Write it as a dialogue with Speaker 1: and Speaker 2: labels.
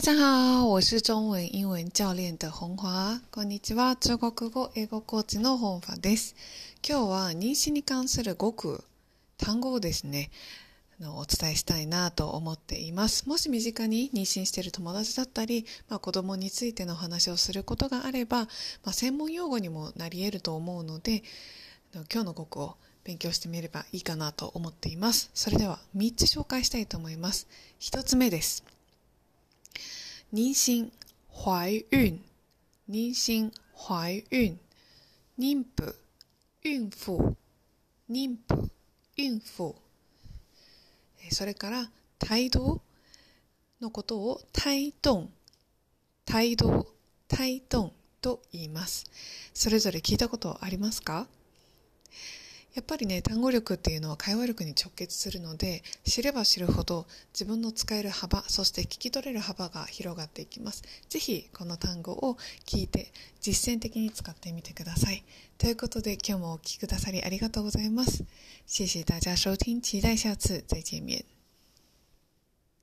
Speaker 1: 大家好，我是中文英文教練的本華。こんにちは、中国語英語コーチの本華です。今日は妊娠に関する語句、単語をですね、お伝えしたいなと思っています。もし身近に妊娠している友達だったり、まあ、子供についての話をすることがあれば、まあ、専門用語にもなり得ると思うので、今日の語句を勉強してみればいいかなと思っています。それでは3つ紹介したいと思います。1つ目です。妊娠、懷孕、妊娠、懷孕、妊婦、孕婦、妊婦、孕婦。それから、胎動のことを胎動、胎動、胎動と言います。それぞれ聞いたことありますか？やっぱりね、単語力っていうのは会話力に直結するので、知れば知るほど自分の使える幅、そして聞き取れる幅が広がっていきます。是非、この単語を聞いて実践的に使ってみてください。ということで、今日もお聴きくださりありがとうございます。谢谢大家收听，期待下次再见面。